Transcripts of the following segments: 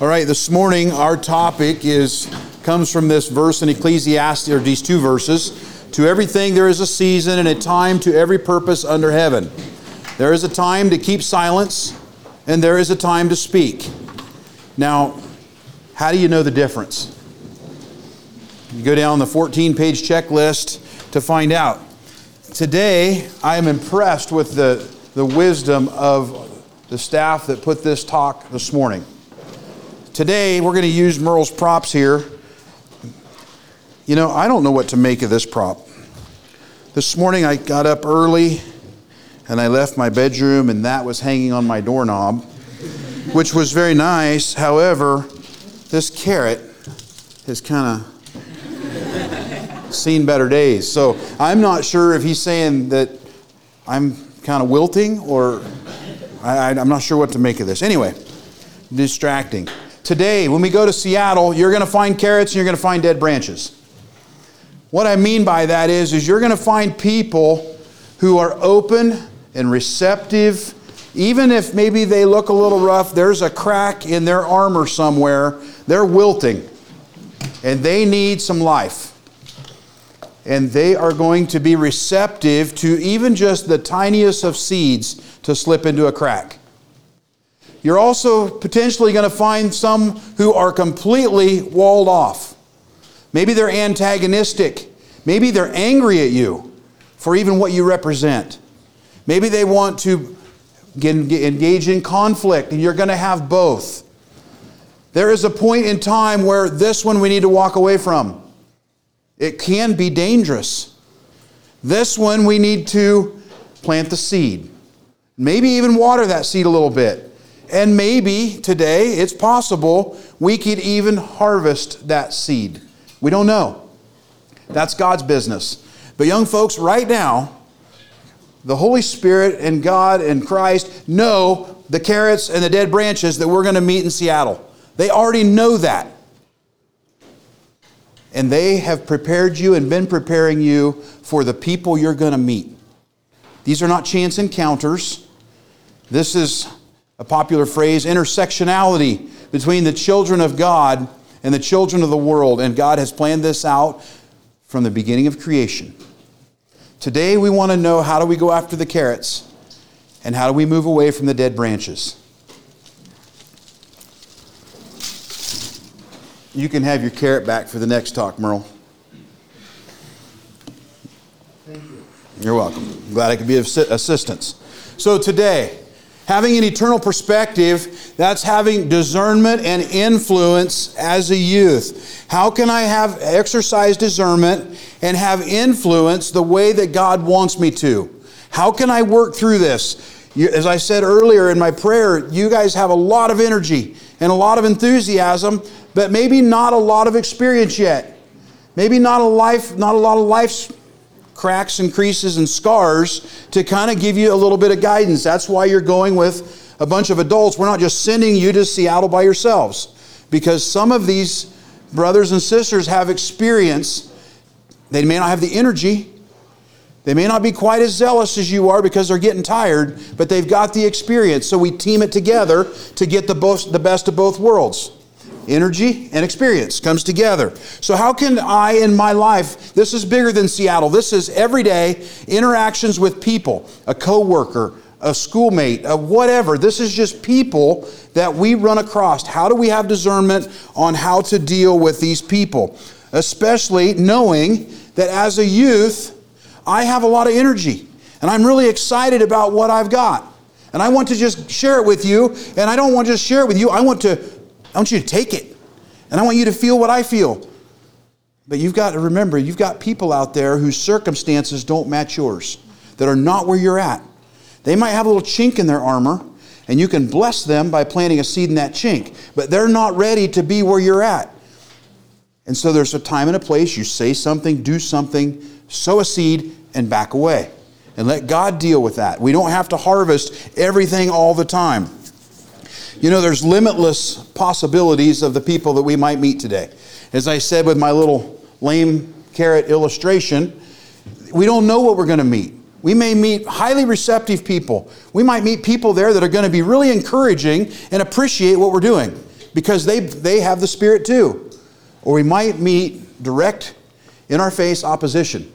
All right, this morning our topic is comes from this verse in Ecclesiastes, or these two verses. To everything there is a season and a time to every purpose under heaven. There is a time to keep silence, and there is a time to speak. Now, how do you know the difference? You go down the 14 page checklist to find out. Today, I am impressed with the, the wisdom of the staff that put this talk this morning. Today, we're going to use Merle's props here. You know, I don't know what to make of this prop. This morning, I got up early and I left my bedroom, and that was hanging on my doorknob, which was very nice. However, this carrot has kind of seen better days. So I'm not sure if he's saying that I'm kind of wilting or I, am not sure what to make of this. Anyway, distracting. Today, when we go to Seattle, you're going to find carrots and you're going to find dead branches. What I mean by that is, is you're going to find people who are open and receptive. Even if maybe they look a little rough, there's a crack in their armor somewhere. They're wilting and they need some life. And they are going to be receptive to even just the tiniest of seeds to slip into a crack. You're also potentially going to find some who are completely walled off. Maybe they're antagonistic. Maybe they're angry at you for even what you represent. Maybe they want to engage in conflict, and you're going to have both. There is a point in time where this one we need to walk away from. It can be dangerous. This one we need to plant the seed. Maybe even water that seed a little bit. And maybe today, it's possible, we could even harvest that seed. We don't know. That's God's business. But, young folks, right now, the Holy Spirit and God and Christ know the carrots and the dead branches that we're going to meet in Seattle. They already know that. And they have prepared you and been preparing you for the people you're going to meet. These are not chance encounters. This is a popular phrase, intersectionality between the children of God and the children of the world. And God has planned this out from the beginning of creation. Today, we want to know how do we go after the carrots and how do we move away from the dead branches. You can have your carrot back for the next talk, Merle. Thank you. You're welcome. Glad I could be of assistance. So, today, Having an eternal perspective, that's having discernment and influence as a youth. How can I have exercise discernment and have influence the way that God wants me to? How can I work through this? As I said earlier in my prayer, you guys have a lot of energy and a lot of enthusiasm, but maybe not a lot of experience yet. Maybe not a life, not a lot of life cracks and creases and scars to kind of give you a little bit of guidance. That's why you're going with a bunch of adults. We're not just sending you to Seattle by yourselves because some of these brothers and sisters have experience. They may not have the energy. They may not be quite as zealous as you are because they're getting tired, but they've got the experience. So we team it together to get the, both, the best of both worlds energy and experience comes together. So, how can I in my life, this is bigger than Seattle, this is everyday interactions with people, a coworker, a schoolmate, a whatever. This is just people that we run across. How do we have discernment on how to deal with these people? Especially knowing that as a youth, I have a lot of energy and I'm really excited about what I've got. And I want to just share it with you. And I don't want to just share it with you, I want to I want you to take it. And I want you to feel what I feel. But you've got to remember, you've got people out there whose circumstances don't match yours, that are not where you're at. They might have a little chink in their armor, and you can bless them by planting a seed in that chink, but they're not ready to be where you're at. And so there's a time and a place. You say something, do something, sow a seed, and back away. And let God deal with that. We don't have to harvest everything all the time. You know, there's limitless possibilities of the people that we might meet today. As I said with my little lame carrot illustration, we don't know what we're going to meet. We may meet highly receptive people. We might meet people there that are going to be really encouraging and appreciate what we're doing. because they, they have the Spirit too. Or we might meet direct, in our face opposition.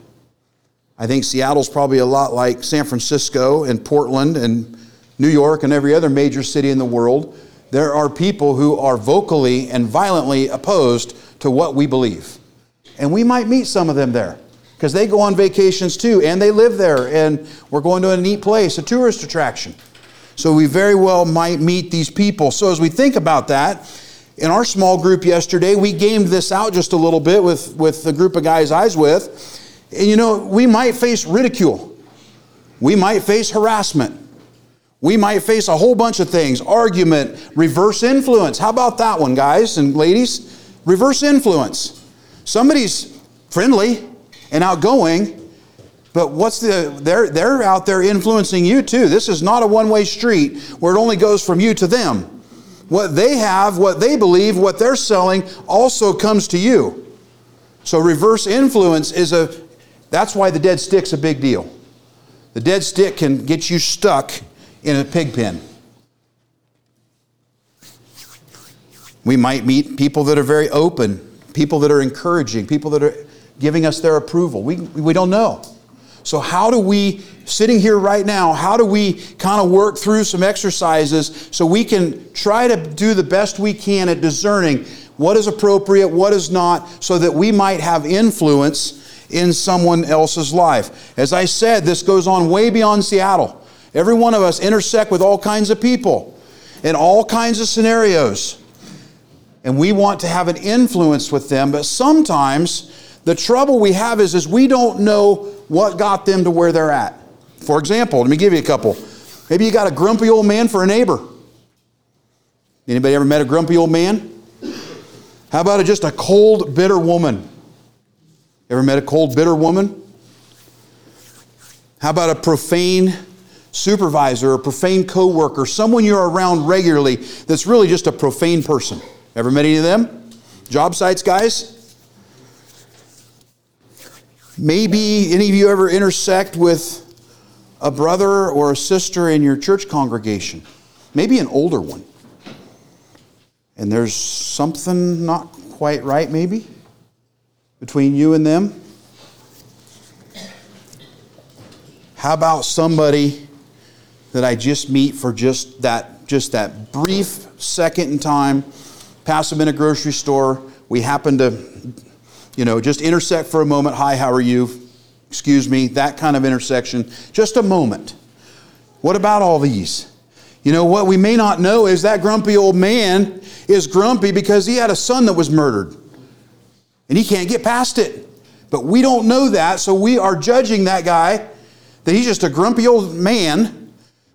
I think Seattle's probably a lot like San Francisco and Portland and New York and every other major city in the world. There are people who are vocally and violently opposed to what we believe. And we might meet some of them there because they go on vacations too and they live there and we're going to a neat place, a tourist attraction. So we very well might meet these people. So as we think about that, in our small group yesterday, we gamed this out just a little bit with, with the group of guys I was with. And you know, we might face ridicule. We might face harassment. We might face a whole bunch of things argument, reverse influence. How about that one, guys and ladies? Reverse influence. Somebody's friendly and outgoing, but what's the, they're, they're out there influencing you too. This is not a one way street where it only goes from you to them. What they have, what they believe, what they're selling also comes to you. So reverse influence is a, that's why the dead stick's a big deal. The dead stick can get you stuck in a pig pen. We might meet people that are very open, people that are encouraging, people that are giving us their approval. We, we don't know. So, how do we, sitting here right now, how do we kind of work through some exercises so we can try to do the best we can at discerning what is appropriate, what is not, so that we might have influence in someone else's life? As I said, this goes on way beyond Seattle. Every one of us intersect with all kinds of people in all kinds of scenarios. And we want to have an influence with them, but sometimes the trouble we have is, is we don't know what got them to where they're at. For example, let me give you a couple. Maybe you got a grumpy old man for a neighbor. Anybody ever met a grumpy old man? How about a, just a cold, bitter woman? Ever met a cold, bitter woman? How about a profane supervisor, a profane coworker, someone you're around regularly that's really just a profane person? Ever met any of them? Job sites, guys? Maybe any of you ever intersect with a brother or a sister in your church congregation, maybe an older one. And there's something not quite right, maybe, between you and them. How about somebody that I just meet for just that, just that brief second in time, pass them in a grocery store, we happen to you know, just intersect for a moment. Hi, how are you? Excuse me, that kind of intersection. Just a moment. What about all these? You know, what we may not know is that grumpy old man is grumpy because he had a son that was murdered. And he can't get past it. But we don't know that, so we are judging that guy that he's just a grumpy old man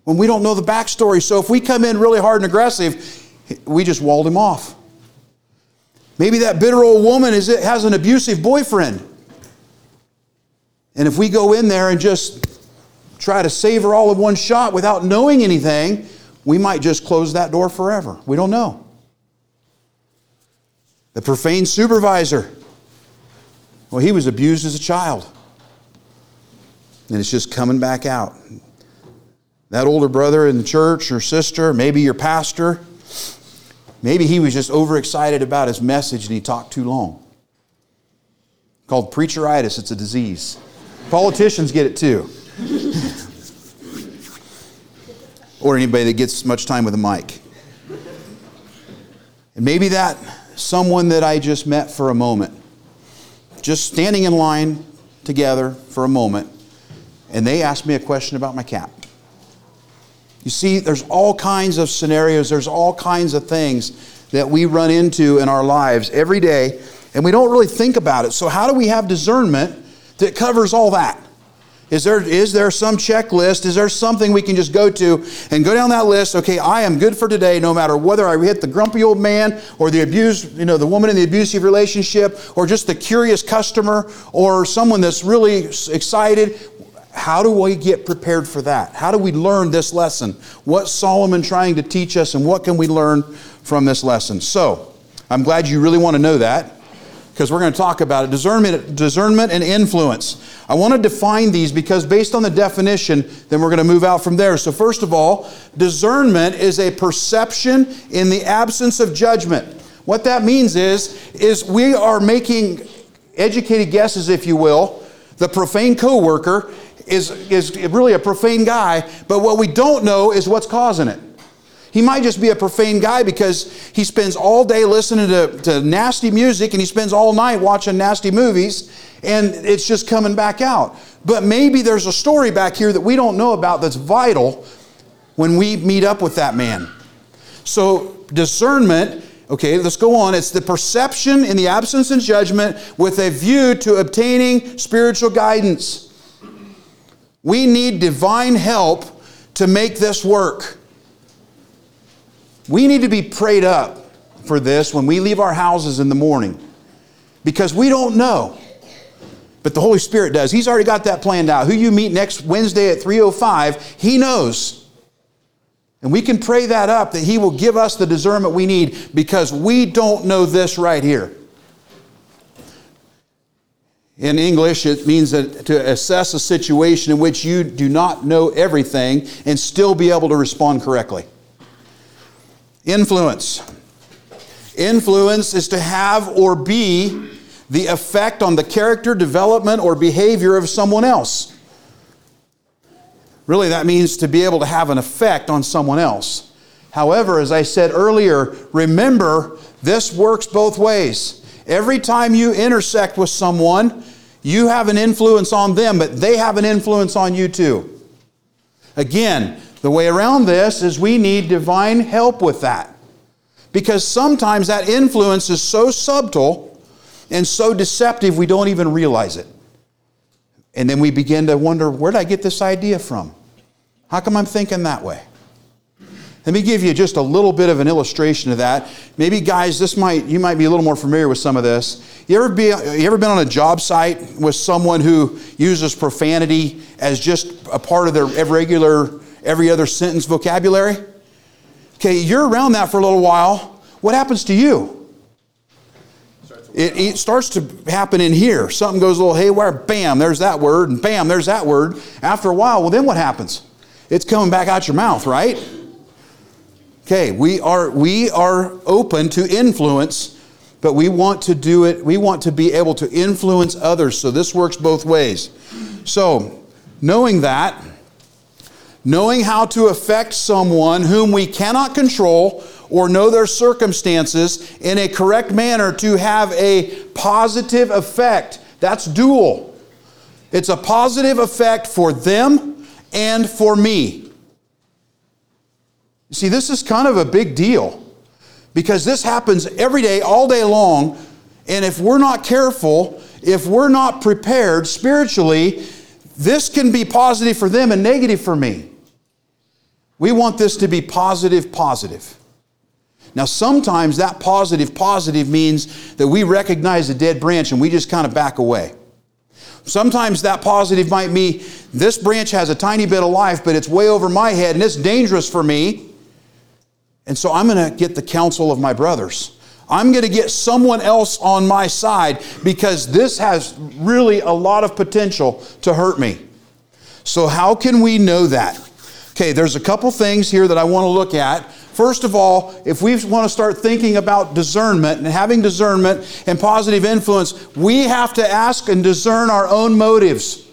when we don't know the backstory. So if we come in really hard and aggressive, we just walled him off. Maybe that bitter old woman is, has an abusive boyfriend. And if we go in there and just try to save her all in one shot without knowing anything, we might just close that door forever. We don't know. The profane supervisor. Well, he was abused as a child. And it's just coming back out. That older brother in the church or sister, maybe your pastor, Maybe he was just overexcited about his message and he talked too long. Called preacheritis, it's a disease. Politicians get it too. or anybody that gets much time with a mic. And maybe that someone that I just met for a moment, just standing in line together for a moment, and they asked me a question about my cap. You see, there's all kinds of scenarios, there's all kinds of things that we run into in our lives every day, and we don't really think about it. So, how do we have discernment that covers all that? Is there, is there some checklist? Is there something we can just go to and go down that list? Okay, I am good for today no matter whether I hit the grumpy old man or the abused, you know, the woman in the abusive relationship or just the curious customer or someone that's really excited. How do we get prepared for that? How do we learn this lesson? What's Solomon trying to teach us, and what can we learn from this lesson? So, I'm glad you really want to know that because we're going to talk about it. Discernment, discernment and influence. I want to define these because based on the definition, then we're going to move out from there. So, first of all, discernment is a perception in the absence of judgment. What that means is, is we are making educated guesses, if you will. The profane coworker is, is really a profane guy, but what we don't know is what's causing it. He might just be a profane guy because he spends all day listening to, to nasty music and he spends all night watching nasty movies and it's just coming back out. But maybe there's a story back here that we don't know about that's vital when we meet up with that man. So, discernment, okay, let's go on. It's the perception in the absence of judgment with a view to obtaining spiritual guidance. We need divine help to make this work. We need to be prayed up for this when we leave our houses in the morning because we don't know. But the Holy Spirit does. He's already got that planned out. Who you meet next Wednesday at 305, he knows. And we can pray that up that he will give us the discernment we need because we don't know this right here. In English, it means that to assess a situation in which you do not know everything and still be able to respond correctly. Influence. Influence is to have or be the effect on the character, development, or behavior of someone else. Really, that means to be able to have an effect on someone else. However, as I said earlier, remember this works both ways. Every time you intersect with someone, you have an influence on them, but they have an influence on you too. Again, the way around this is we need divine help with that. Because sometimes that influence is so subtle and so deceptive we don't even realize it. And then we begin to wonder where did I get this idea from? How come I'm thinking that way? Let me give you just a little bit of an illustration of that. Maybe guys, this might you might be a little more familiar with some of this. You ever be you ever been on a job site with someone who uses profanity as just a part of their regular every other sentence vocabulary. Okay, you're around that for a little while. What happens to you? It, it, starts to happen in here. Something goes a little haywire, bam, there's that word, and bam, there's that word. After a while, well, then what happens? It's coming back out your mouth, right? Okay, we are, we are open to influence, but we want to do it, we want to be able to influence others. So this works both ways. So, knowing that, knowing how to affect someone whom we cannot control or know their circumstances in a correct manner to have a positive effect. That's dual. It's a positive effect for them and for me. See, this is kind of a big deal because this happens every day, all day long. And if we're not careful, if we're not prepared spiritually, this can be positive for them and negative for me. We want this to be positive, positive. Now, sometimes that positive, positive means that we recognize a dead branch and we just kind of back away. Sometimes that positive might be this branch has a tiny bit of life, but it's way over my head and it's dangerous for me. And so I'm going to get the counsel of my brothers. I'm going to get someone else on my side because this has really a lot of potential to hurt me. So, how can we know that? Okay, there's a couple things here that I want to look at. First of all, if we want to start thinking about discernment and having discernment and positive influence, we have to ask and discern our own motives.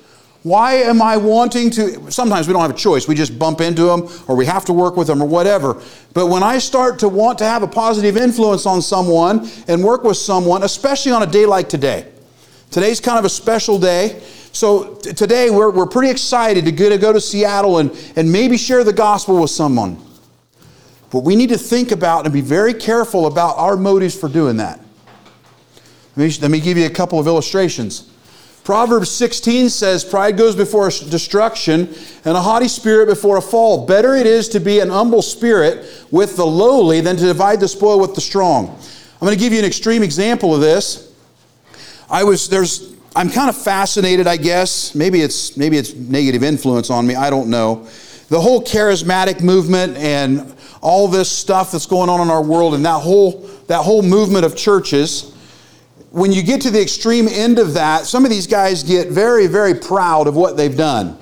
Why am I wanting to? Sometimes we don't have a choice. We just bump into them or we have to work with them or whatever. But when I start to want to have a positive influence on someone and work with someone, especially on a day like today, today's kind of a special day. So t- today we're, we're pretty excited to to go to Seattle and, and maybe share the gospel with someone. But we need to think about and be very careful about our motives for doing that. Let me, let me give you a couple of illustrations. Proverbs 16 says, Pride goes before destruction, and a haughty spirit before a fall. Better it is to be an humble spirit with the lowly than to divide the spoil with the strong. I'm going to give you an extreme example of this. I was, there's, I'm kind of fascinated, I guess. Maybe it's, maybe it's negative influence on me, I don't know. The whole charismatic movement and all this stuff that's going on in our world and that whole, that whole movement of churches when you get to the extreme end of that, some of these guys get very, very proud of what they've done.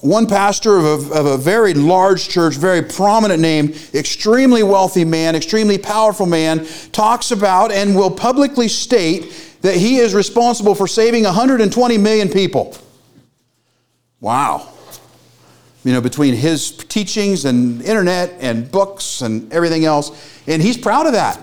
One pastor of a, of a, very large church, very prominent name, extremely wealthy man, extremely powerful man, talks about and will publicly state that he is responsible for saving 120 million people. Wow. You know, between his teachings and internet and books and everything else, and he's proud of that.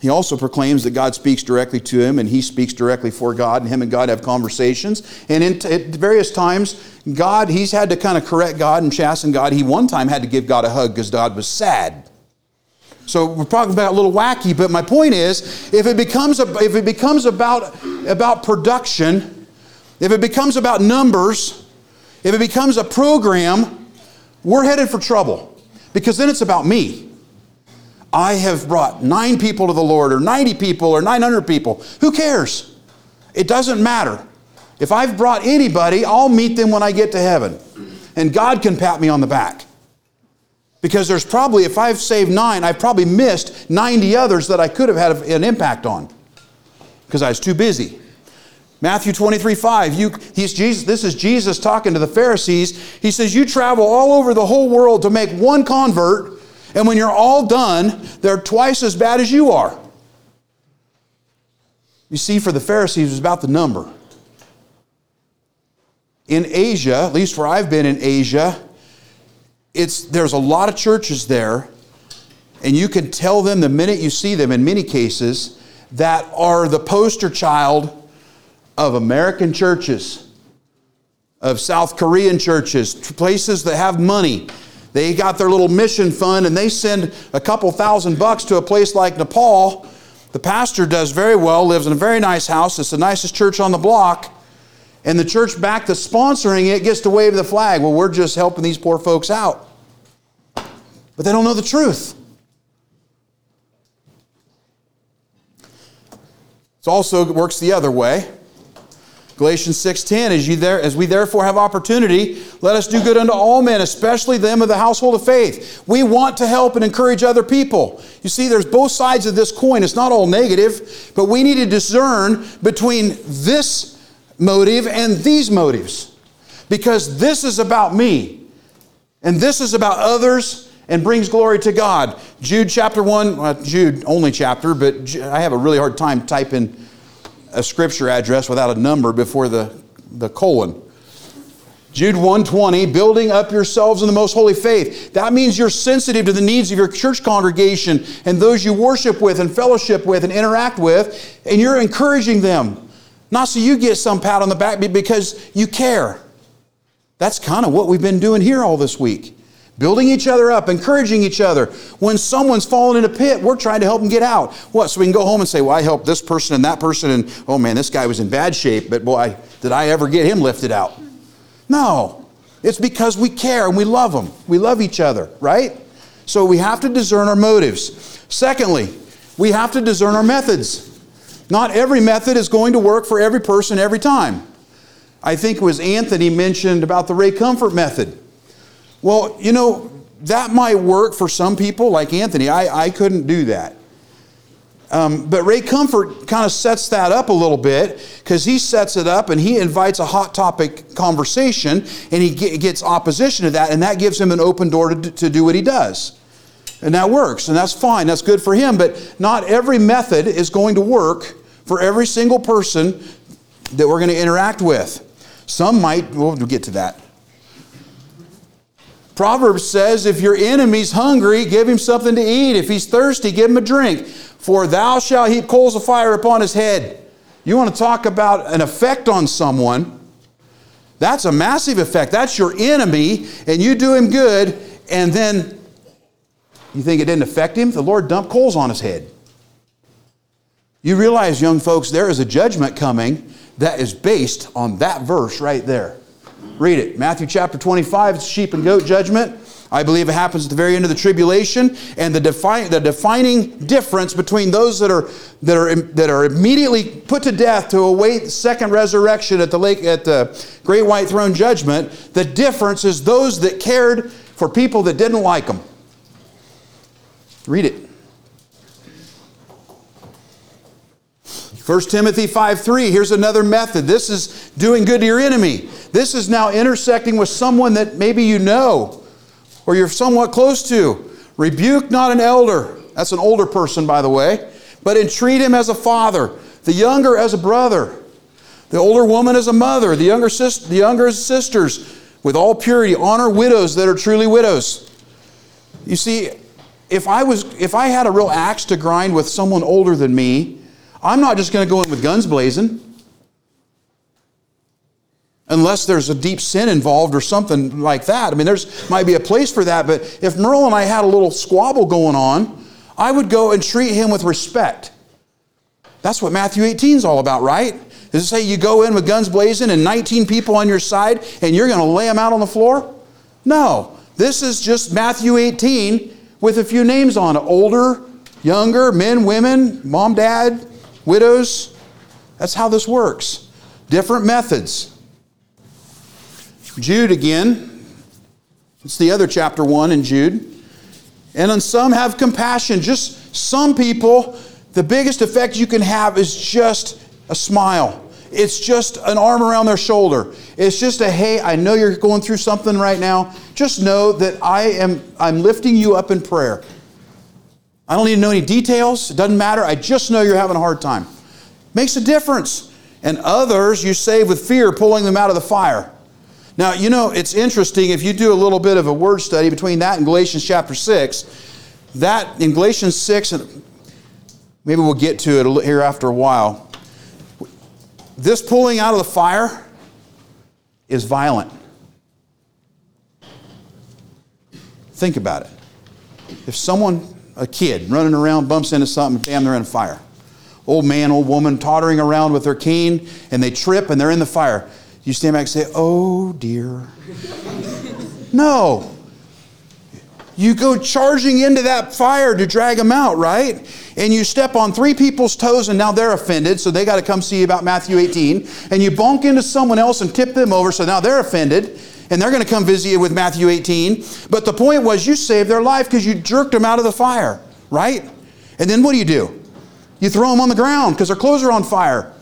He also proclaims that God speaks directly to him and he speaks directly for God, and him and God have conversations. And in, at various times, God, he's had to kind of correct God and chasten God. He one time had to give God a hug because God was sad. So we're talking about a little wacky, but my point is if it becomes, a, if it becomes about, about production, if it becomes about numbers, if it becomes a program, we're headed for trouble because then it's about me. I have brought nine people to the Lord, or 90 people, or 900 people. Who cares? It doesn't matter. If I've brought anybody, I'll meet them when I get to heaven. And God can pat me on the back. Because there's probably, if I've saved nine, I've probably missed 90 others that I could have had an impact on because I was too busy. Matthew 23, 5. You, he's Jesus, this is Jesus talking to the Pharisees. He says, You travel all over the whole world to make one convert and when you're all done, they're twice as bad as you are. You see, for the Pharisees, it was about the number. In Asia, at least where I've been in Asia, it's, there's a lot of churches there, and you can tell them the minute you see them, in many cases, that are the poster child of American churches, of South Korean churches, places that have money they got their little mission fund and they send a couple thousand bucks to a place like Nepal. The pastor does very well, lives in a very nice house. It's the nicest church on the block. And the church back that's sponsoring it gets to wave the flag. Well, we're just helping these poor folks out. But they don't know the truth. It also works the other way. Galatians 6:10 as you there as we therefore have opportunity let us do good unto all men especially them of the household of faith. We want to help and encourage other people. You see there's both sides of this coin. It's not all negative, but we need to discern between this motive and these motives. Because this is about me and this is about others and brings glory to God. Jude chapter 1, well, Jude only chapter, but I have a really hard time typing a scripture address without a number before the, the colon. Jude 120, building up yourselves in the most holy faith. That means you're sensitive to the needs of your church congregation and those you worship with and fellowship with and interact with, and you're encouraging them. Not so you get some pat on the back, because you care. That's kind of what we've been doing here all this week building each other up, encouraging each other. When someone's fallen in a pit, we're trying to help them get out. What? So we can go home and say, well, I helped this person and that person, and oh man, this guy was in bad shape, but boy, did I ever get him lifted out? No. It's because we care and we love them. We love each other, right? So we have to discern our motives. Secondly, we have to discern our methods. Not every method is going to work for every person every time. I think it was Anthony mentioned about the Ray Comfort method. Well, you know, that might work for some people, like Anthony. I, I couldn't do that. Um, but Ray Comfort kind of sets that up a little bit because he sets it up and he invites a hot topic conversation and he gets opposition to that, and that gives him an open door to, to do what he does. And that works, and that's fine, that's good for him, but not every method is going to work for every single person that we're going to interact with. Some might, we'll get to that. Proverbs says, If your enemy's hungry, give him something to eat. If he's thirsty, give him a drink. For thou shalt heap coals of fire upon his head. You want to talk about an effect on someone? That's a massive effect. That's your enemy, and you do him good, and then you think it didn't affect him? The Lord dumped coals on his head. You realize, young folks, there is a judgment coming that is based on that verse right there. Read it. Matthew chapter 25, it's sheep and goat judgment. I believe it happens at the very end of the tribulation, and the, defi- the defining difference between those that are, that, are, that are immediately put to death to await the second resurrection at the, lake, at the great white throne judgment, the difference is those that cared for people that didn't like them. Read it. 1 Timothy 5 3, here's another method. This is doing good to your enemy. This is now intersecting with someone that maybe you know or you're somewhat close to. Rebuke not an elder. That's an older person, by the way. But entreat him as a father, the younger as a brother, the older woman as a mother, the younger, sis- the younger as sisters, with all purity. Honor widows that are truly widows. You see, if I was if I had a real axe to grind with someone older than me, I'm not just going to go in with guns blazing. Unless there's a deep sin involved or something like that. I mean, there's might be a place for that, but if Merle and I had a little squabble going on, I would go and treat him with respect. That's what Matthew 18 is all about, right? Does it say you go in with guns blazing and 19 people on your side and you're going to lay them out on the floor? No. This is just Matthew 18 with a few names on it older, younger, men, women, mom, dad, widows. That's how this works. Different methods. Jude again. It's the other chapter 1 in Jude. And on some have compassion. Just some people, the biggest effect you can have is just a smile. It's just an arm around their shoulder. It's just a hey, I know you're going through something right now. Just know that I am I'm lifting you up in prayer. I don't need to know any details. It doesn't matter. I just know you're having a hard time. Makes a difference. And others you save with fear, pulling them out of the fire. Now, you know, it's interesting if you do a little bit of a word study between that and Galatians chapter 6. That in Galatians 6, and maybe we'll get to it here after a while. This pulling out of the fire is violent. Think about it. If someone, a kid, running around bumps into something, bam, they're in a fire. Old man, old woman tottering around with their cane, and they trip and they're in the fire. You stand back and say, Oh dear. no. You go charging into that fire to drag them out, right? And you step on three people's toes and now they're offended, so they got to come see you about Matthew 18. And you bonk into someone else and tip them over, so now they're offended and they're going to come visit you with Matthew 18. But the point was you saved their life because you jerked them out of the fire, right? And then what do you do? You throw them on the ground because their clothes are on fire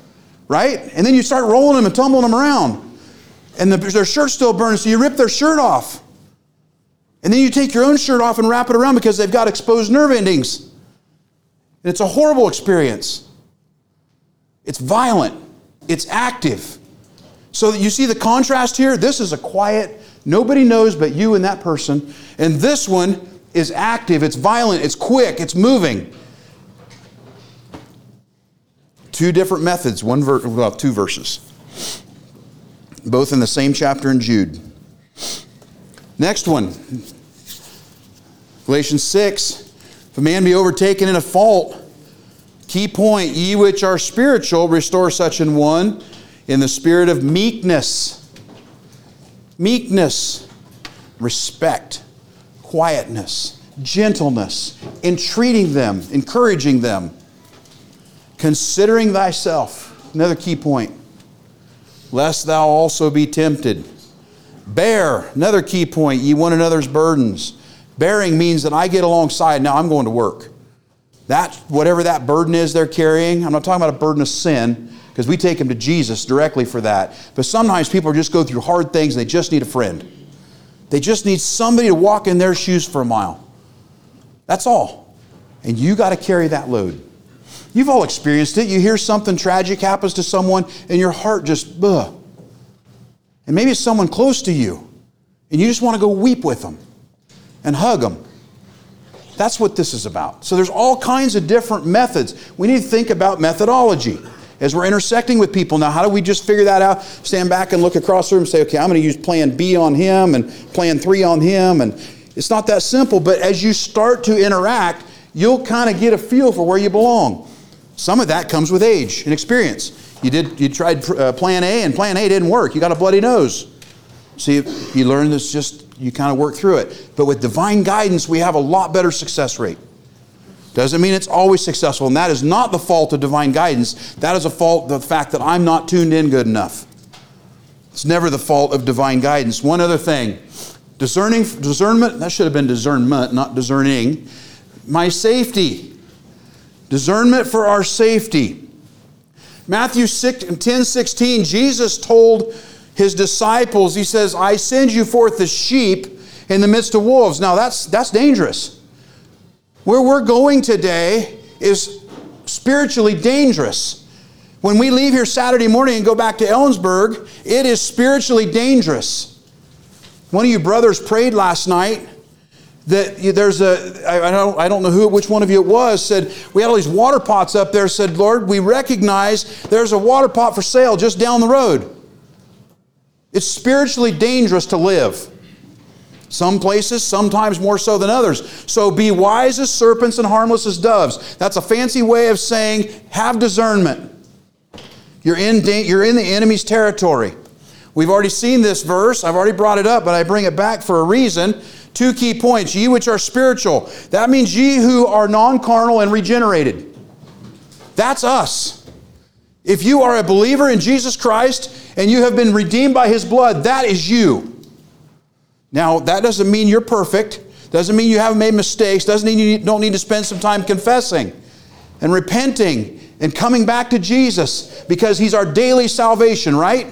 right? And then you start rolling them and tumbling them around. And the, their shirt's still burning, so you rip their shirt off. And then you take your own shirt off and wrap it around because they've got exposed nerve endings. And it's a horrible experience. It's violent, it's active. So you see the contrast here? This is a quiet, nobody knows but you and that person. And this one is active, it's violent, it's quick, it's moving. Two different methods, one ver- well, two verses, both in the same chapter in Jude. Next one, Galatians 6. If a man be overtaken in a fault, key point, ye which are spiritual, restore such an one in the spirit of meekness. Meekness, respect, quietness, gentleness, entreating them, encouraging them. Considering thyself, another key point, lest thou also be tempted. Bear, another key point, ye one another's burdens. Bearing means that I get alongside, now I'm going to work. That, whatever that burden is they're carrying, I'm not talking about a burden of sin, because we take them to Jesus directly for that. But sometimes people just go through hard things and they just need a friend. They just need somebody to walk in their shoes for a mile. That's all. And you got to carry that load. You've all experienced it. You hear something tragic happens to someone and your heart just, ugh. And maybe it's someone close to you and you just want to go weep with them and hug them. That's what this is about. So there's all kinds of different methods. We need to think about methodology as we're intersecting with people. Now, how do we just figure that out? Stand back and look across the room and say, okay, I'm going to use plan B on him and plan three on him. And it's not that simple, but as you start to interact, you'll kind of get a feel for where you belong. Some of that comes with age and experience. You did you tried uh, plan A and plan A didn't work. You got a bloody nose. See, you learn this just you kind of work through it. But with divine guidance, we have a lot better success rate. Doesn't mean it's always successful, and that is not the fault of divine guidance. That is a fault the fact that I'm not tuned in good enough. It's never the fault of divine guidance. One other thing. Discerning discernment, that should have been discernment, not discerning. My safety. Discernment for our safety. Matthew 6, 10 16, Jesus told his disciples, He says, I send you forth as sheep in the midst of wolves. Now that's, that's dangerous. Where we're going today is spiritually dangerous. When we leave here Saturday morning and go back to Ellensburg, it is spiritually dangerous. One of you brothers prayed last night that there's a I don't I don't know who which one of you it was said we had all these water pots up there said Lord we recognize there's a water pot for sale just down the road. It's spiritually dangerous to live. Some places, sometimes more so than others. So be wise as serpents and harmless as doves. That's a fancy way of saying have discernment. You're in, you're in the enemy's territory. We've already seen this verse. I've already brought it up, but I bring it back for a reason. Two key points. Ye which are spiritual. That means ye who are non carnal and regenerated. That's us. If you are a believer in Jesus Christ and you have been redeemed by his blood, that is you. Now, that doesn't mean you're perfect, doesn't mean you haven't made mistakes, doesn't mean you don't need to spend some time confessing and repenting and coming back to Jesus because he's our daily salvation, right?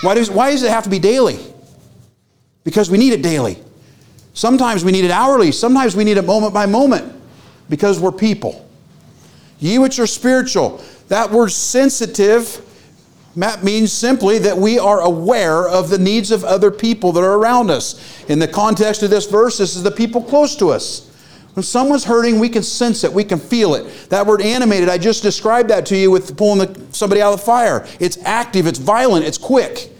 Why does, why does it have to be daily? Because we need it daily. Sometimes we need it hourly. Sometimes we need it moment by moment because we're people. Ye which are spiritual. That word sensitive means simply that we are aware of the needs of other people that are around us. In the context of this verse, this is the people close to us. When someone's hurting, we can sense it, we can feel it. That word animated, I just described that to you with pulling the, somebody out of the fire. It's active, it's violent, it's quick.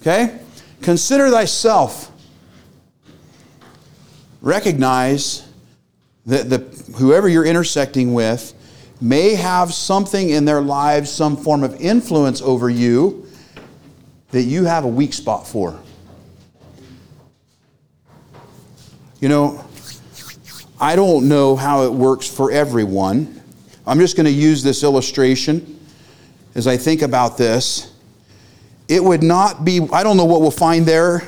Okay? Consider thyself. Recognize that the, whoever you're intersecting with may have something in their lives, some form of influence over you that you have a weak spot for. You know, I don't know how it works for everyone. I'm just going to use this illustration as I think about this it would not be, I don't know what we'll find there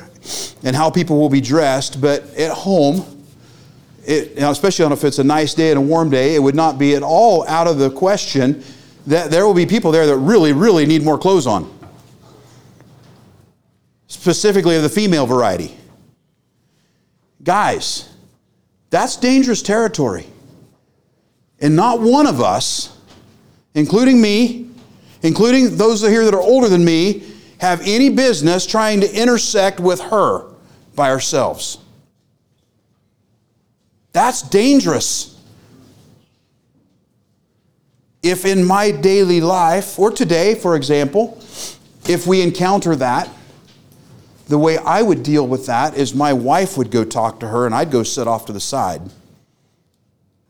and how people will be dressed, but at home, it, especially if it's a nice day and a warm day, it would not be at all out of the question that there will be people there that really, really need more clothes on. Specifically of the female variety. Guys, that's dangerous territory. And not one of us, including me, including those here that are older than me, have any business trying to intersect with her by ourselves. That's dangerous. If in my daily life, or today, for example, if we encounter that, the way I would deal with that is my wife would go talk to her and I'd go sit off to the side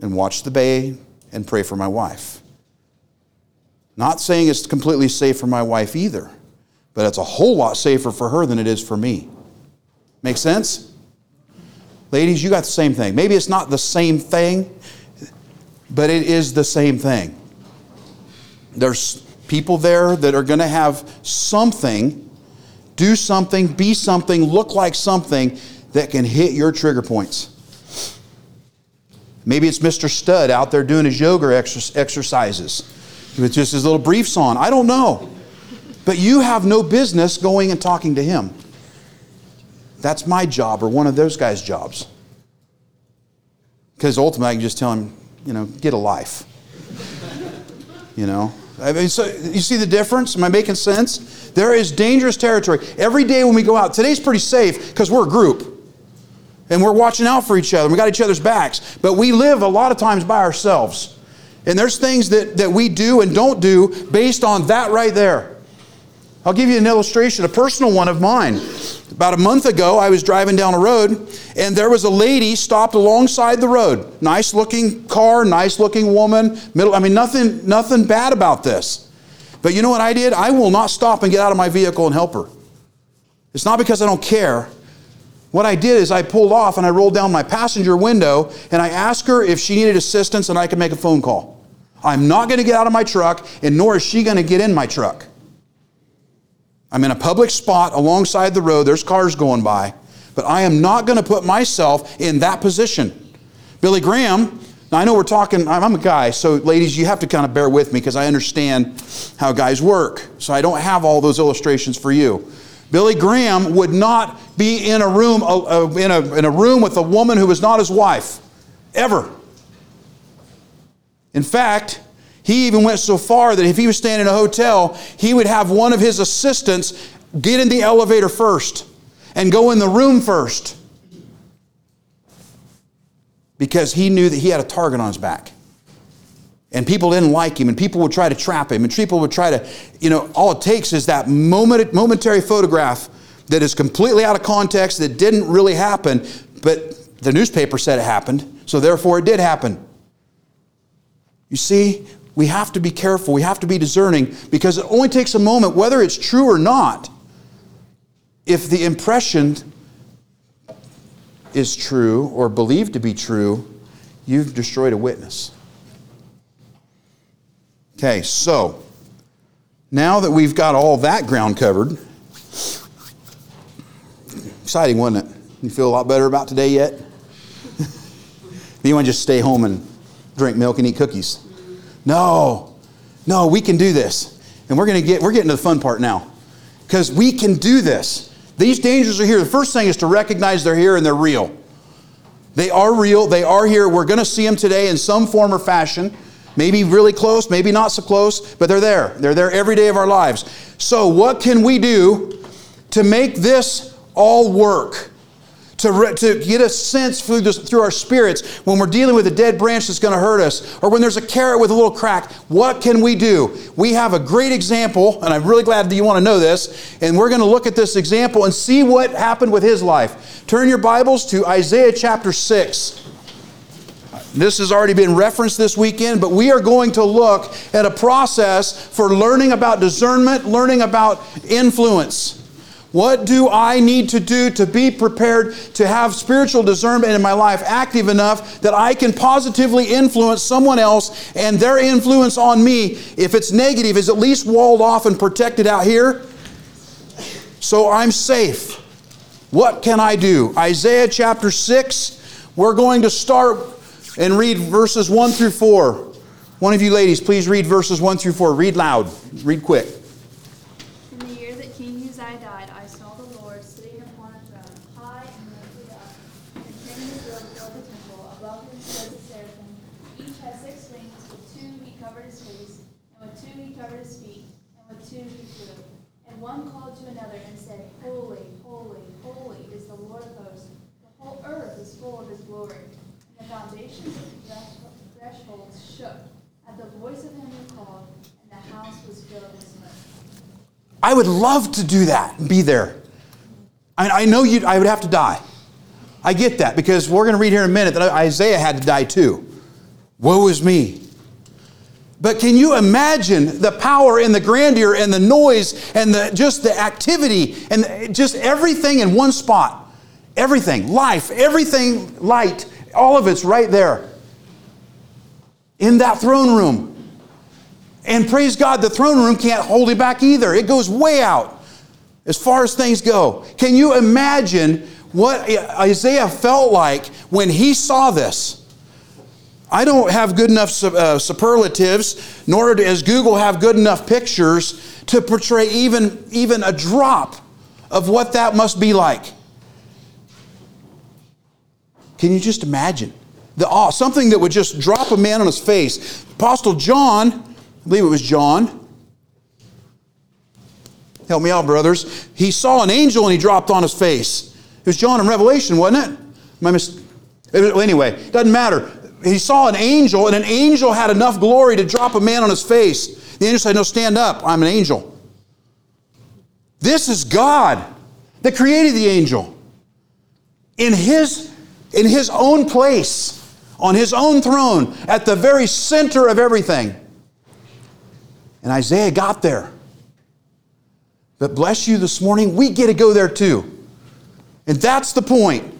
and watch the bay and pray for my wife. Not saying it's completely safe for my wife either but it's a whole lot safer for her than it is for me. Make sense? Ladies, you got the same thing. Maybe it's not the same thing, but it is the same thing. There's people there that are going to have something, do something, be something, look like something that can hit your trigger points. Maybe it's Mr. Stud out there doing his yoga exercises with just his little briefs on. I don't know. But you have no business going and talking to him. That's my job or one of those guys' jobs. Because ultimately, I can just tell him, you know, get a life. you know? I mean, so you see the difference? Am I making sense? There is dangerous territory. Every day when we go out, today's pretty safe because we're a group. And we're watching out for each other. We got each other's backs. But we live a lot of times by ourselves. And there's things that, that we do and don't do based on that right there. I'll give you an illustration, a personal one of mine. About a month ago, I was driving down a road, and there was a lady stopped alongside the road. Nice looking car, nice looking woman, middle. I mean, nothing, nothing bad about this. But you know what I did? I will not stop and get out of my vehicle and help her. It's not because I don't care. What I did is I pulled off and I rolled down my passenger window and I asked her if she needed assistance and I could make a phone call. I'm not going to get out of my truck, and nor is she going to get in my truck. I'm in a public spot alongside the road, there's cars going by, but I am not going to put myself in that position. Billy Graham Now, I know we're talking, I'm a guy, so ladies, you have to kind of bear with me because I understand how guys work. So I don't have all those illustrations for you. Billy Graham would not be in a room, in, a, in a room with a woman who was not his wife, ever. In fact, he even went so far that if he was staying in a hotel, he would have one of his assistants get in the elevator first and go in the room first because he knew that he had a target on his back. And people didn't like him, and people would try to trap him, and people would try to, you know, all it takes is that moment, momentary photograph that is completely out of context, that didn't really happen, but the newspaper said it happened, so therefore it did happen. You see, we have to be careful, we have to be discerning, because it only takes a moment, whether it's true or not, if the impression is true or believed to be true, you've destroyed a witness. Okay, so now that we've got all that ground covered, exciting, wasn't it? You feel a lot better about today yet? you want to just stay home and drink milk and eat cookies? No, no, we can do this. And we're going to get, we're getting to the fun part now. Because we can do this. These dangers are here. The first thing is to recognize they're here and they're real. They are real, they are here. We're going to see them today in some form or fashion. Maybe really close, maybe not so close, but they're there. They're there every day of our lives. So, what can we do to make this all work? To, re- to get a sense through, this, through our spirits when we're dealing with a dead branch that's going to hurt us, or when there's a carrot with a little crack. What can we do? We have a great example, and I'm really glad that you want to know this. And we're going to look at this example and see what happened with his life. Turn your Bibles to Isaiah chapter 6. This has already been referenced this weekend, but we are going to look at a process for learning about discernment, learning about influence. What do I need to do to be prepared to have spiritual discernment in my life active enough that I can positively influence someone else and their influence on me, if it's negative, is at least walled off and protected out here? So I'm safe. What can I do? Isaiah chapter 6, we're going to start and read verses 1 through 4. One of you ladies, please read verses 1 through 4. Read loud, read quick. I would love to do that and be there. I, I know you I would have to die. I get that because we're going to read here in a minute that Isaiah had to die too. Woe is me. But can you imagine the power and the grandeur and the noise and the, just the activity and just everything in one spot? Everything, life, everything, light, all of it's right there in that throne room. And praise God, the throne room can't hold it back either. It goes way out as far as things go. Can you imagine what Isaiah felt like when he saw this? I don't have good enough uh, superlatives, nor does Google have good enough pictures to portray even, even a drop of what that must be like. Can you just imagine? The awe, something that would just drop a man on his face. Apostle John I believe it was John. Help me out, brothers. He saw an angel and he dropped on his face. It was John in Revelation, wasn't it? Am I mis- anyway, doesn't matter. He saw an angel, and an angel had enough glory to drop a man on his face. The angel said, No, stand up. I'm an angel. This is God that created the angel in his, in his own place, on his own throne, at the very center of everything. And Isaiah got there. But bless you this morning, we get to go there too. And that's the point.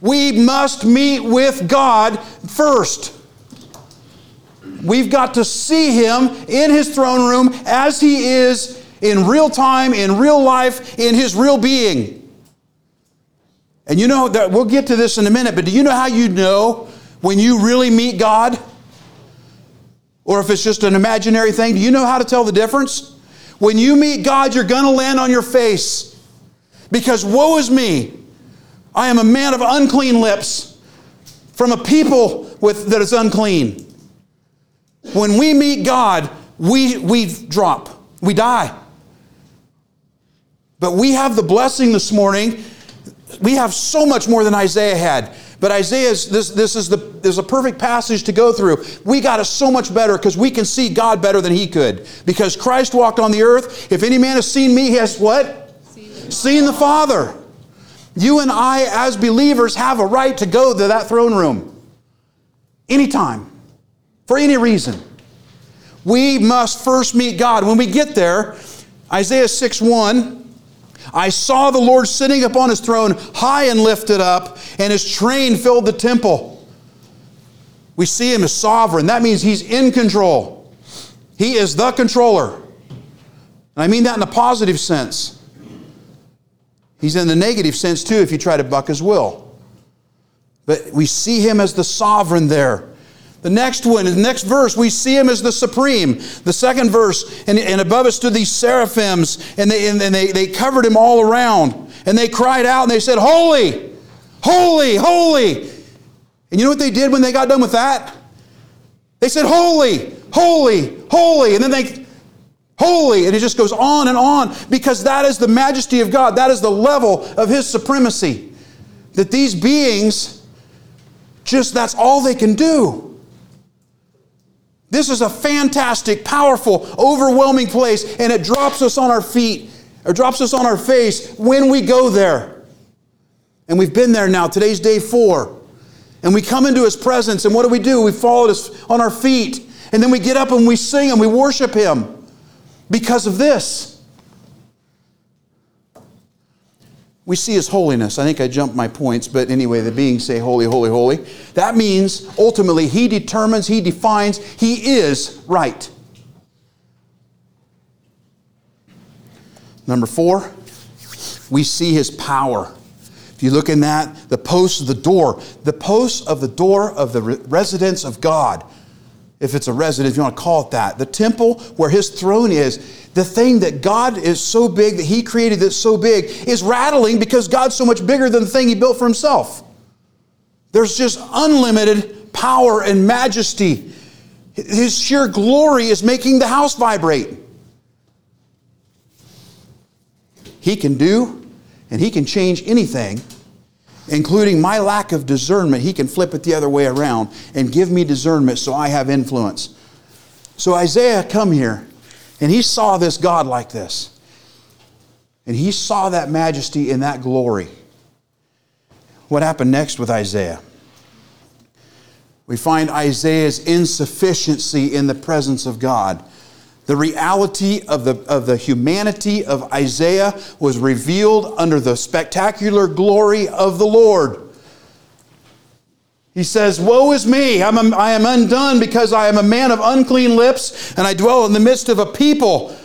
We must meet with God first. We've got to see Him in His throne room as He is in real time, in real life, in His real being. And you know that we'll get to this in a minute, but do you know how you know when you really meet God, or if it's just an imaginary thing, do you know how to tell the difference? When you meet God, you're going to land on your face. Because woe is me, I am a man of unclean lips from a people with, that is unclean. When we meet God, we, we drop, we die. But we have the blessing this morning. We have so much more than Isaiah had. But Isaiah's this, this is the there's a perfect passage to go through. We got it so much better because we can see God better than he could. Because Christ walked on the earth. If any man has seen me, he has what? Seen, seen the Father. You and I, as believers, have a right to go to that throne room anytime, for any reason. We must first meet God. When we get there, Isaiah 6 1, I saw the Lord sitting upon his throne, high and lifted up, and his train filled the temple. We see him as sovereign. That means he's in control. He is the controller. And I mean that in a positive sense. He's in the negative sense too if you try to buck his will. But we see him as the sovereign there. The next one, the next verse, we see him as the supreme. The second verse, and, and above us stood these seraphims, and, they, and, and they, they covered him all around. And they cried out and they said, Holy, holy, holy. And you know what they did when they got done with that? They said, Holy, holy, holy. And then they, holy. And it just goes on and on because that is the majesty of God. That is the level of His supremacy. That these beings, just that's all they can do. This is a fantastic, powerful, overwhelming place, and it drops us on our feet, or drops us on our face when we go there. And we've been there now. Today's day four. And we come into His presence, and what do we do? We fall on our feet, and then we get up and we sing and we worship Him because of this. we see his holiness. I think I jumped my points, but anyway, the beings say holy, holy, holy. That means ultimately he determines, he defines, he is right. Number four, we see his power. If you look in that, the posts of the door, the posts of the door of the residence of God, if it's a residence, if you want to call it that, the temple where his throne is, the thing that God is so big, that He created that's so big, is rattling because God's so much bigger than the thing He built for Himself. There's just unlimited power and majesty. His sheer glory is making the house vibrate. He can do and He can change anything, including my lack of discernment. He can flip it the other way around and give me discernment so I have influence. So, Isaiah, come here. And he saw this God like this. And he saw that majesty and that glory. What happened next with Isaiah? We find Isaiah's insufficiency in the presence of God. The reality of the, of the humanity of Isaiah was revealed under the spectacular glory of the Lord. He says, Woe is me! I'm I am undone because I am a man of unclean lips, and I dwell in the midst of a people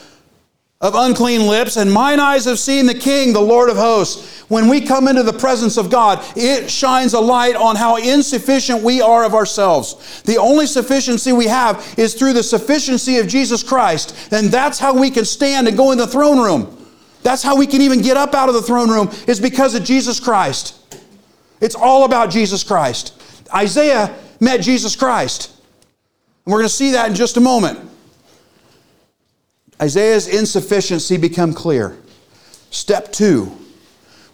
of unclean lips, and mine eyes have seen the King, the Lord of hosts. When we come into the presence of God, it shines a light on how insufficient we are of ourselves. The only sufficiency we have is through the sufficiency of Jesus Christ, and that's how we can stand and go in the throne room. That's how we can even get up out of the throne room, is because of Jesus Christ. It's all about Jesus Christ. Isaiah met Jesus Christ. And we're going to see that in just a moment. Isaiah's insufficiency become clear. Step 2.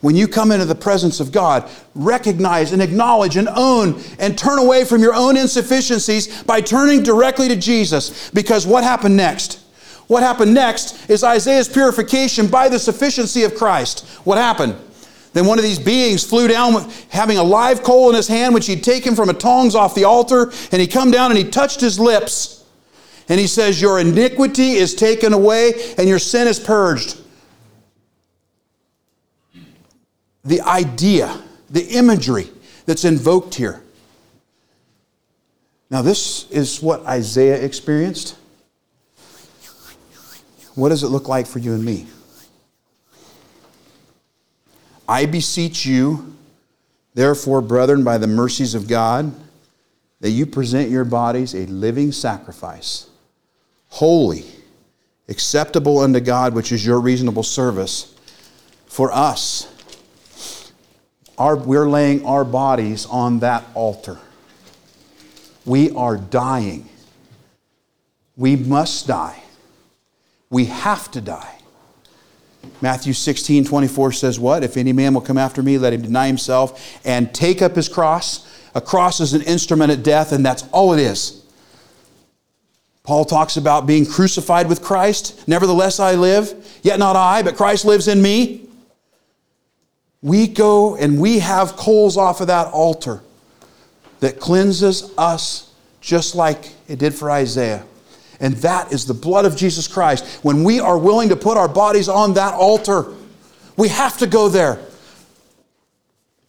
When you come into the presence of God, recognize and acknowledge and own and turn away from your own insufficiencies by turning directly to Jesus. Because what happened next? What happened next is Isaiah's purification by the sufficiency of Christ. What happened? Then one of these beings flew down having a live coal in his hand, which he'd taken from a tongs off the altar, and he come down and he touched his lips. And he says, Your iniquity is taken away and your sin is purged. The idea, the imagery that's invoked here. Now, this is what Isaiah experienced. What does it look like for you and me? I beseech you, therefore, brethren, by the mercies of God, that you present your bodies a living sacrifice, holy, acceptable unto God, which is your reasonable service. For us, our, we're laying our bodies on that altar. We are dying. We must die. We have to die. Matthew 16, 24 says, What? If any man will come after me, let him deny himself and take up his cross. A cross is an instrument of death, and that's all it is. Paul talks about being crucified with Christ. Nevertheless, I live, yet not I, but Christ lives in me. We go and we have coals off of that altar that cleanses us just like it did for Isaiah. And that is the blood of Jesus Christ. When we are willing to put our bodies on that altar, we have to go there.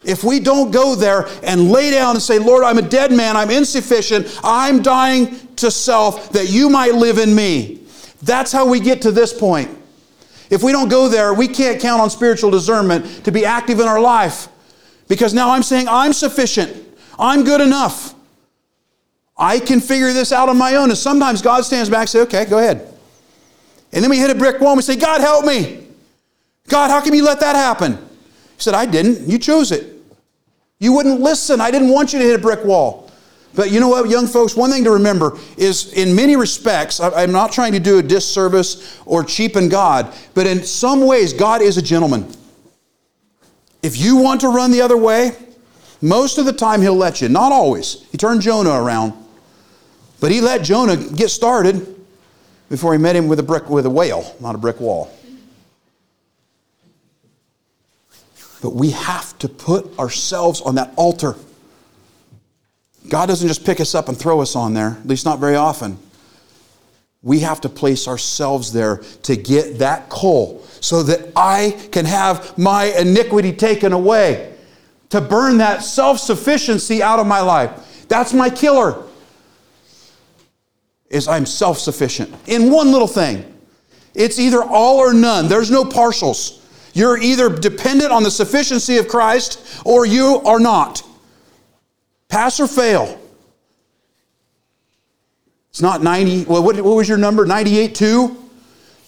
If we don't go there and lay down and say, Lord, I'm a dead man, I'm insufficient, I'm dying to self that you might live in me. That's how we get to this point. If we don't go there, we can't count on spiritual discernment to be active in our life. Because now I'm saying, I'm sufficient, I'm good enough. I can figure this out on my own. And sometimes God stands back and says, okay, go ahead. And then we hit a brick wall and we say, God, help me. God, how can you let that happen? Said, I didn't. You chose it. You wouldn't listen. I didn't want you to hit a brick wall. But you know what, young folks, one thing to remember is in many respects, I'm not trying to do a disservice or cheapen God, but in some ways, God is a gentleman. If you want to run the other way, most of the time He'll let you. Not always. He turned Jonah around. But he let Jonah get started before he met him with a brick with a whale, not a brick wall. But we have to put ourselves on that altar. God doesn't just pick us up and throw us on there, at least not very often. We have to place ourselves there to get that coal so that I can have my iniquity taken away, to burn that self sufficiency out of my life. That's my killer is I'm self sufficient in one little thing. It's either all or none, there's no partials. You're either dependent on the sufficiency of Christ or you are not. Pass or fail. It's not 90, well, what, what was your number? 98 2?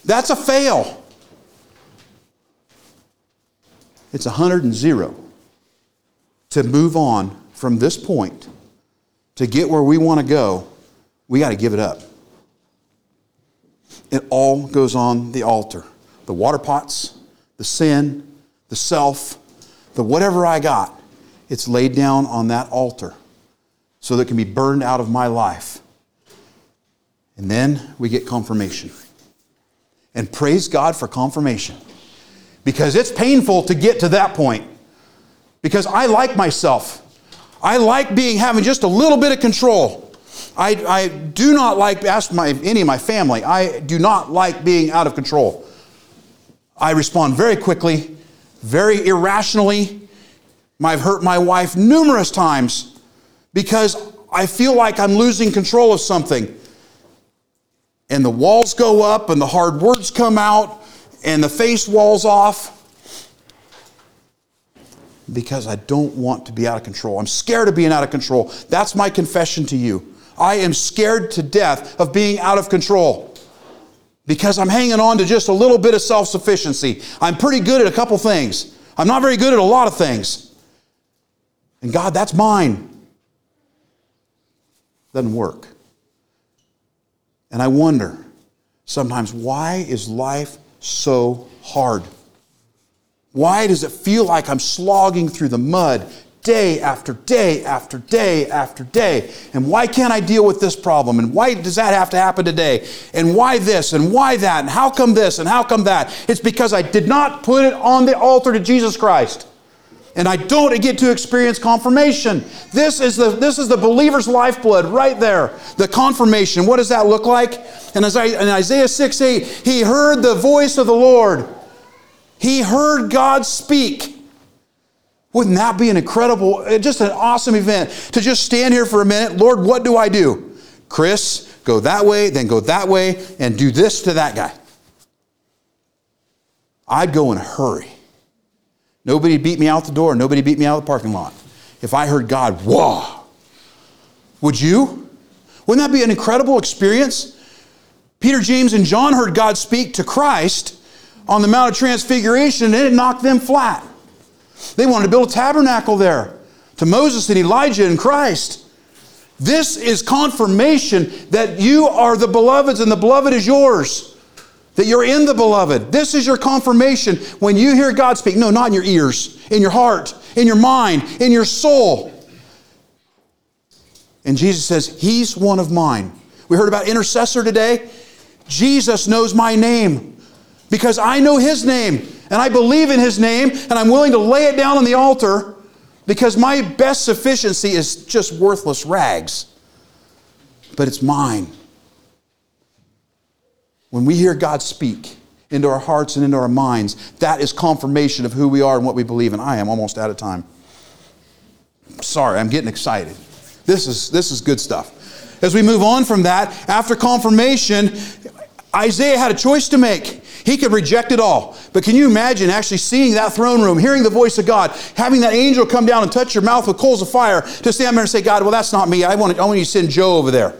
That's a fail. It's 100 and 0 to move on from this point to get where we want to go we got to give it up. It all goes on the altar the water pots, the sin, the self, the whatever I got. It's laid down on that altar so that it can be burned out of my life. And then we get confirmation. And praise God for confirmation. Because it's painful to get to that point. Because I like myself. I like being having just a little bit of control. I, I do not like, ask my, any of my family, I do not like being out of control. I respond very quickly, very irrationally. I've hurt my wife numerous times because I feel like I'm losing control of something. And the walls go up and the hard words come out and the face walls off because I don't want to be out of control. I'm scared of being out of control. That's my confession to you. I am scared to death of being out of control because I'm hanging on to just a little bit of self sufficiency. I'm pretty good at a couple things, I'm not very good at a lot of things. And God, that's mine. Doesn't work. And I wonder sometimes why is life so hard? Why does it feel like I'm slogging through the mud day after day after day after day. And why can't I deal with this problem? And why does that have to happen today? And why this? And why that? And how come this? And how come that? It's because I did not put it on the altar to Jesus Christ. And I don't get to experience confirmation. This is the, this is the believer's lifeblood right there. The confirmation. What does that look like? And as I, in Isaiah 6 8, he heard the voice of the Lord. He heard God speak. Wouldn't that be an incredible, uh, just an awesome event to just stand here for a minute? Lord, what do I do? Chris, go that way, then go that way, and do this to that guy. I'd go in a hurry. Nobody beat me out the door, nobody beat me out of the parking lot. If I heard God, whoa, Would you? Wouldn't that be an incredible experience? Peter, James, and John heard God speak to Christ on the Mount of Transfiguration, and it knocked them flat. They wanted to build a tabernacle there to Moses and Elijah and Christ. This is confirmation that you are the beloveds and the beloved is yours. That you're in the beloved. This is your confirmation when you hear God speak. No, not in your ears, in your heart, in your mind, in your soul. And Jesus says, He's one of mine. We heard about intercessor today. Jesus knows my name because I know His name and I believe in His name and I'm willing to lay it down on the altar because my best sufficiency is just worthless rags. But it's mine. When we hear God speak into our hearts and into our minds, that is confirmation of who we are and what we believe And I am almost out of time. Sorry, I'm getting excited. This is, this is good stuff. As we move on from that, after confirmation, Isaiah had a choice to make. He could reject it all. But can you imagine actually seeing that throne room, hearing the voice of God, having that angel come down and touch your mouth with coals of fire to stand there and say, God, well, that's not me. I want, to, I want you to send Joe over there.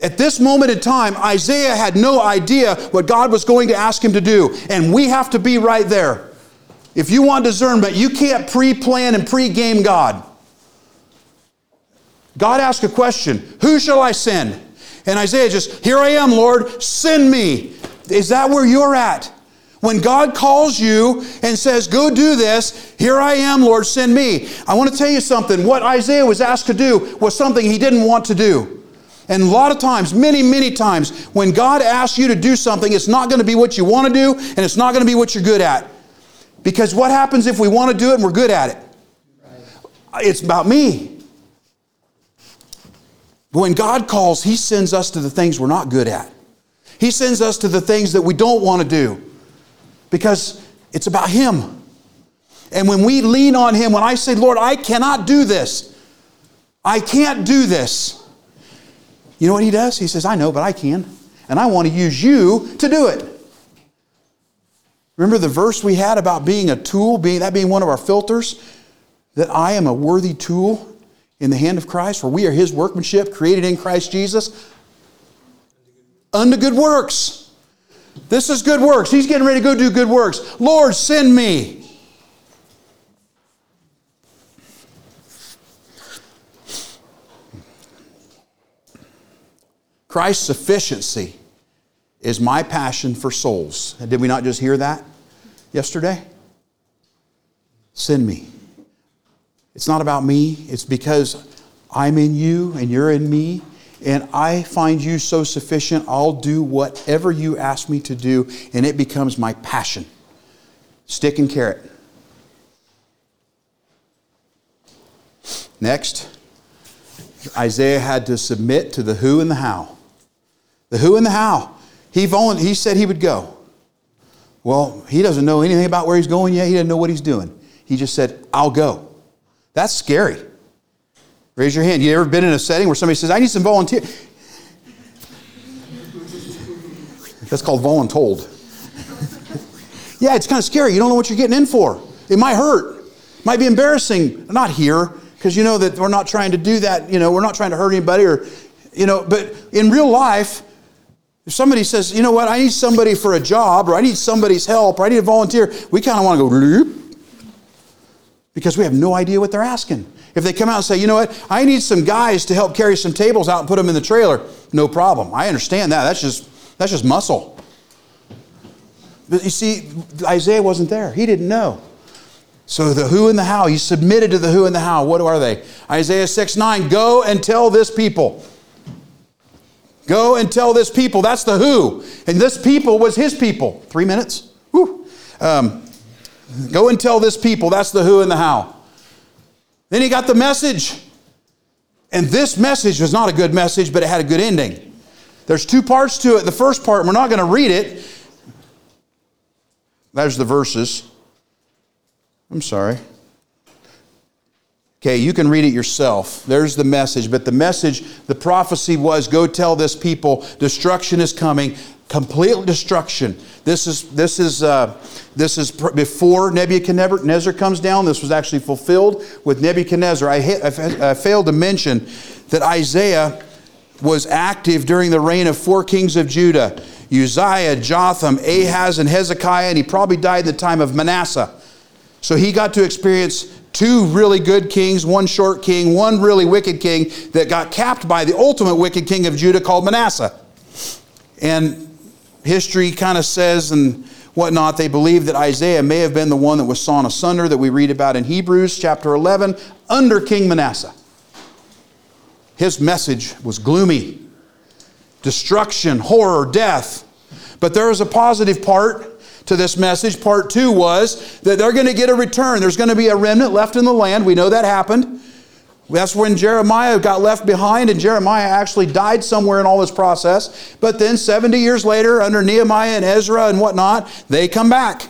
At this moment in time, Isaiah had no idea what God was going to ask him to do. And we have to be right there. If you want discernment, you can't pre plan and pre game God. God asked a question Who shall I send? And Isaiah just, Here I am, Lord, send me. Is that where you're at? When God calls you and says, Go do this, here I am, Lord, send me. I want to tell you something. What Isaiah was asked to do was something he didn't want to do. And a lot of times, many, many times, when God asks you to do something, it's not going to be what you want to do, and it's not going to be what you're good at. Because what happens if we want to do it and we're good at it? It's about me. When God calls, He sends us to the things we're not good at. He sends us to the things that we don't want to do because it's about Him. And when we lean on Him, when I say, Lord, I cannot do this, I can't do this, you know what He does? He says, I know, but I can. And I want to use you to do it. Remember the verse we had about being a tool, being that being one of our filters? That I am a worthy tool in the hand of Christ, for we are his workmanship, created in Christ Jesus unto good works. This is good works. He's getting ready to go do good works. Lord, send me. Christ's sufficiency is my passion for souls. Did we not just hear that yesterday? Send me. It's not about me, it's because I'm in you and you're in me and I find you so sufficient, I'll do whatever you ask me to do, and it becomes my passion. Stick and carrot. Next, Isaiah had to submit to the who and the how. The who and the how. He, he said he would go. Well, he doesn't know anything about where he's going yet. He doesn't know what he's doing. He just said, I'll go. That's scary. Raise your hand. You ever been in a setting where somebody says, I need some volunteer? That's called voluntold. yeah, it's kind of scary. You don't know what you're getting in for. It might hurt. It might be embarrassing. Not here, because you know that we're not trying to do that. You know, we're not trying to hurt anybody or, you know, but in real life, if somebody says, you know what, I need somebody for a job or I need somebody's help or I need a volunteer, we kind of want to go, because we have no idea what they're asking. If they come out and say, you know what, I need some guys to help carry some tables out and put them in the trailer, no problem. I understand that. That's just, that's just muscle. But you see, Isaiah wasn't there. He didn't know. So the who and the how, he submitted to the who and the how. What are they? Isaiah 6 9, go and tell this people. Go and tell this people. That's the who. And this people was his people. Three minutes? Um, go and tell this people. That's the who and the how. Then he got the message. And this message was not a good message, but it had a good ending. There's two parts to it. The first part, we're not going to read it. There's the verses. I'm sorry. Okay, you can read it yourself. There's the message. But the message, the prophecy was go tell this people, destruction is coming. Complete destruction. This is this is uh, this is pr- before Nebuchadnezzar comes down. This was actually fulfilled with Nebuchadnezzar. I, failed to mention that Isaiah was active during the reign of four kings of Judah: Uzziah, Jotham, Ahaz, and Hezekiah. And he probably died in the time of Manasseh. So he got to experience two really good kings, one short king, one really wicked king that got capped by the ultimate wicked king of Judah called Manasseh. And history kind of says and whatnot, they believe that Isaiah may have been the one that was sawn asunder that we read about in Hebrews chapter 11 under King Manasseh. His message was gloomy destruction, horror, death. But there was a positive part to this message. Part two was that they're going to get a return. There's going to be a remnant left in the land. We know that happened. That's when Jeremiah got left behind, and Jeremiah actually died somewhere in all this process. But then, 70 years later, under Nehemiah and Ezra and whatnot, they come back.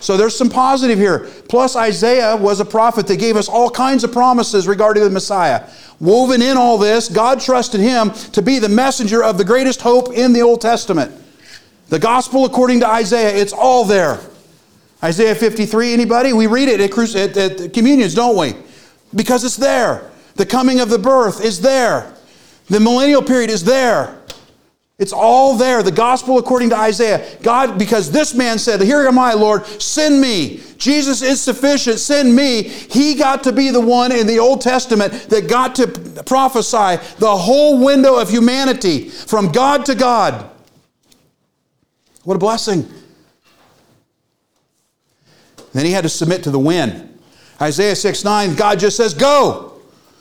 So there's some positive here. Plus, Isaiah was a prophet that gave us all kinds of promises regarding the Messiah. Woven in all this, God trusted him to be the messenger of the greatest hope in the Old Testament. The gospel according to Isaiah, it's all there. Isaiah 53, anybody? We read it at, at, at communions, don't we? Because it's there. The coming of the birth is there. The millennial period is there. It's all there. The gospel according to Isaiah. God, because this man said, Here am I, Lord, send me. Jesus is sufficient, send me. He got to be the one in the Old Testament that got to prophesy the whole window of humanity from God to God. What a blessing. Then he had to submit to the wind. Isaiah 6 9, God just says, Go.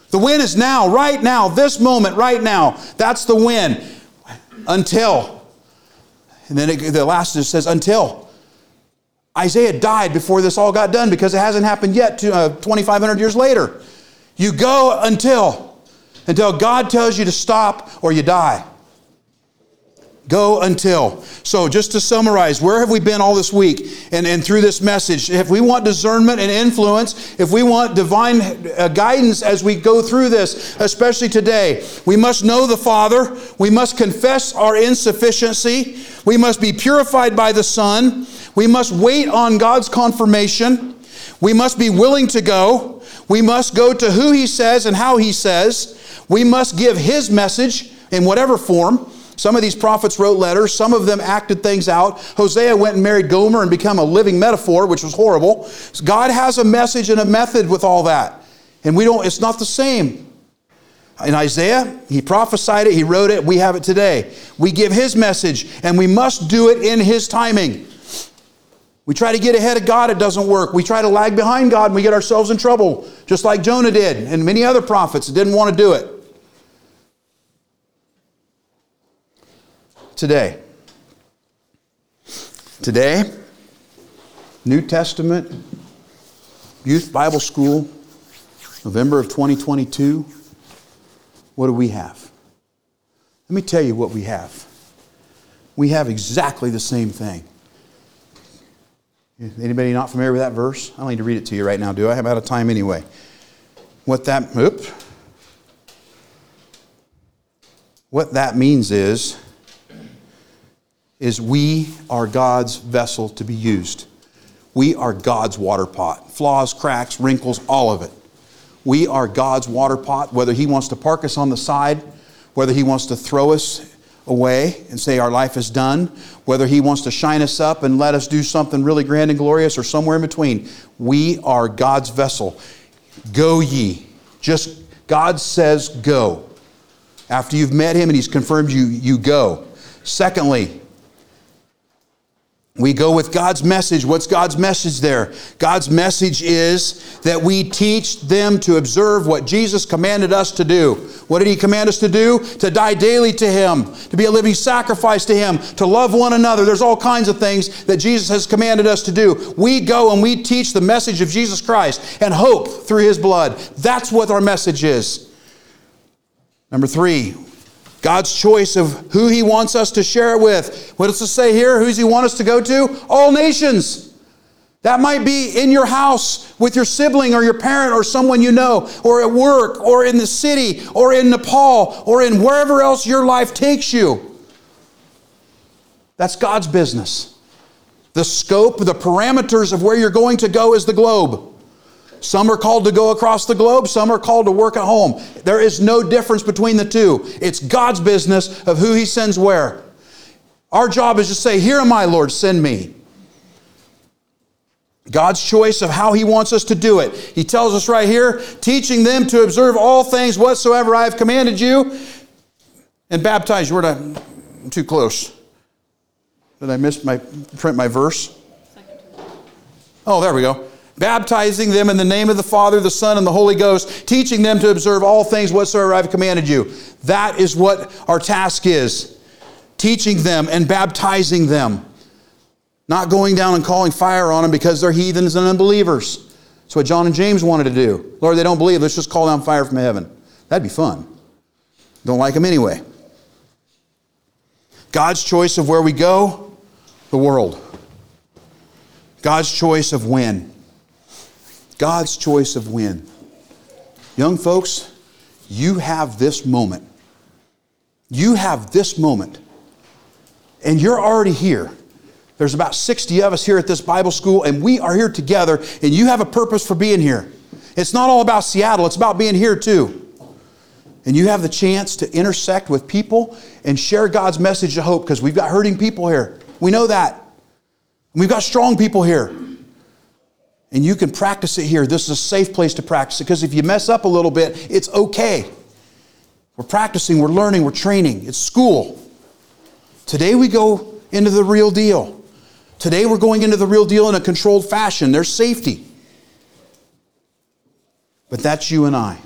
The win is now, right now, this moment, right now. That's the win. Until. And then it, the last says, until. Isaiah died before this all got done because it hasn't happened yet to, uh, 2,500 years later. You go until. Until God tells you to stop or you die. Go until. So, just to summarize, where have we been all this week and, and through this message? If we want discernment and influence, if we want divine uh, guidance as we go through this, especially today, we must know the Father. We must confess our insufficiency. We must be purified by the Son. We must wait on God's confirmation. We must be willing to go. We must go to who He says and how He says. We must give His message in whatever form. Some of these prophets wrote letters, some of them acted things out. Hosea went and married Gomer and become a living metaphor, which was horrible. God has a message and a method with all that. And we don't, it's not the same. In Isaiah, he prophesied it, he wrote it, we have it today. We give his message, and we must do it in his timing. We try to get ahead of God, it doesn't work. We try to lag behind God, and we get ourselves in trouble, just like Jonah did, and many other prophets that didn't want to do it. Today. Today, New Testament, Youth Bible School, November of 2022. What do we have? Let me tell you what we have. We have exactly the same thing. Anybody not familiar with that verse? I don't need to read it to you right now, do I? I'm out of time anyway. What that, oop. What that means is is we are God's vessel to be used. We are God's water pot. Flaws, cracks, wrinkles, all of it. We are God's water pot, whether He wants to park us on the side, whether He wants to throw us away and say our life is done, whether He wants to shine us up and let us do something really grand and glorious, or somewhere in between. We are God's vessel. Go ye. Just God says go. After you've met Him and He's confirmed you, you go. Secondly, we go with God's message. What's God's message there? God's message is that we teach them to observe what Jesus commanded us to do. What did He command us to do? To die daily to Him, to be a living sacrifice to Him, to love one another. There's all kinds of things that Jesus has commanded us to do. We go and we teach the message of Jesus Christ and hope through His blood. That's what our message is. Number three, God's choice of who He wants us to share it with. What does it say here? Who does He want us to go to? All nations. That might be in your house with your sibling or your parent or someone you know, or at work, or in the city, or in Nepal, or in wherever else your life takes you. That's God's business. The scope, the parameters of where you're going to go is the globe. Some are called to go across the globe, some are called to work at home. There is no difference between the two. It's God's business of who He sends where. Our job is to say, Here am I, Lord, send me. God's choice of how He wants us to do it. He tells us right here, teaching them to observe all things whatsoever I have commanded you, and baptize you. Where did I? I'm too close. Did I miss my print my verse? Oh, there we go. Baptizing them in the name of the Father, the Son, and the Holy Ghost, teaching them to observe all things whatsoever I've commanded you. That is what our task is. Teaching them and baptizing them. Not going down and calling fire on them because they're heathens and unbelievers. That's what John and James wanted to do. Lord, they don't believe. Let's just call down fire from heaven. That'd be fun. Don't like them anyway. God's choice of where we go, the world. God's choice of when. God's choice of when. Young folks, you have this moment. You have this moment. And you're already here. There's about 60 of us here at this Bible school, and we are here together, and you have a purpose for being here. It's not all about Seattle, it's about being here too. And you have the chance to intersect with people and share God's message of hope because we've got hurting people here. We know that. We've got strong people here. And you can practice it here. This is a safe place to practice it because if you mess up a little bit, it's okay. We're practicing, we're learning, we're training. It's school. Today we go into the real deal. Today we're going into the real deal in a controlled fashion. There's safety. But that's you and I.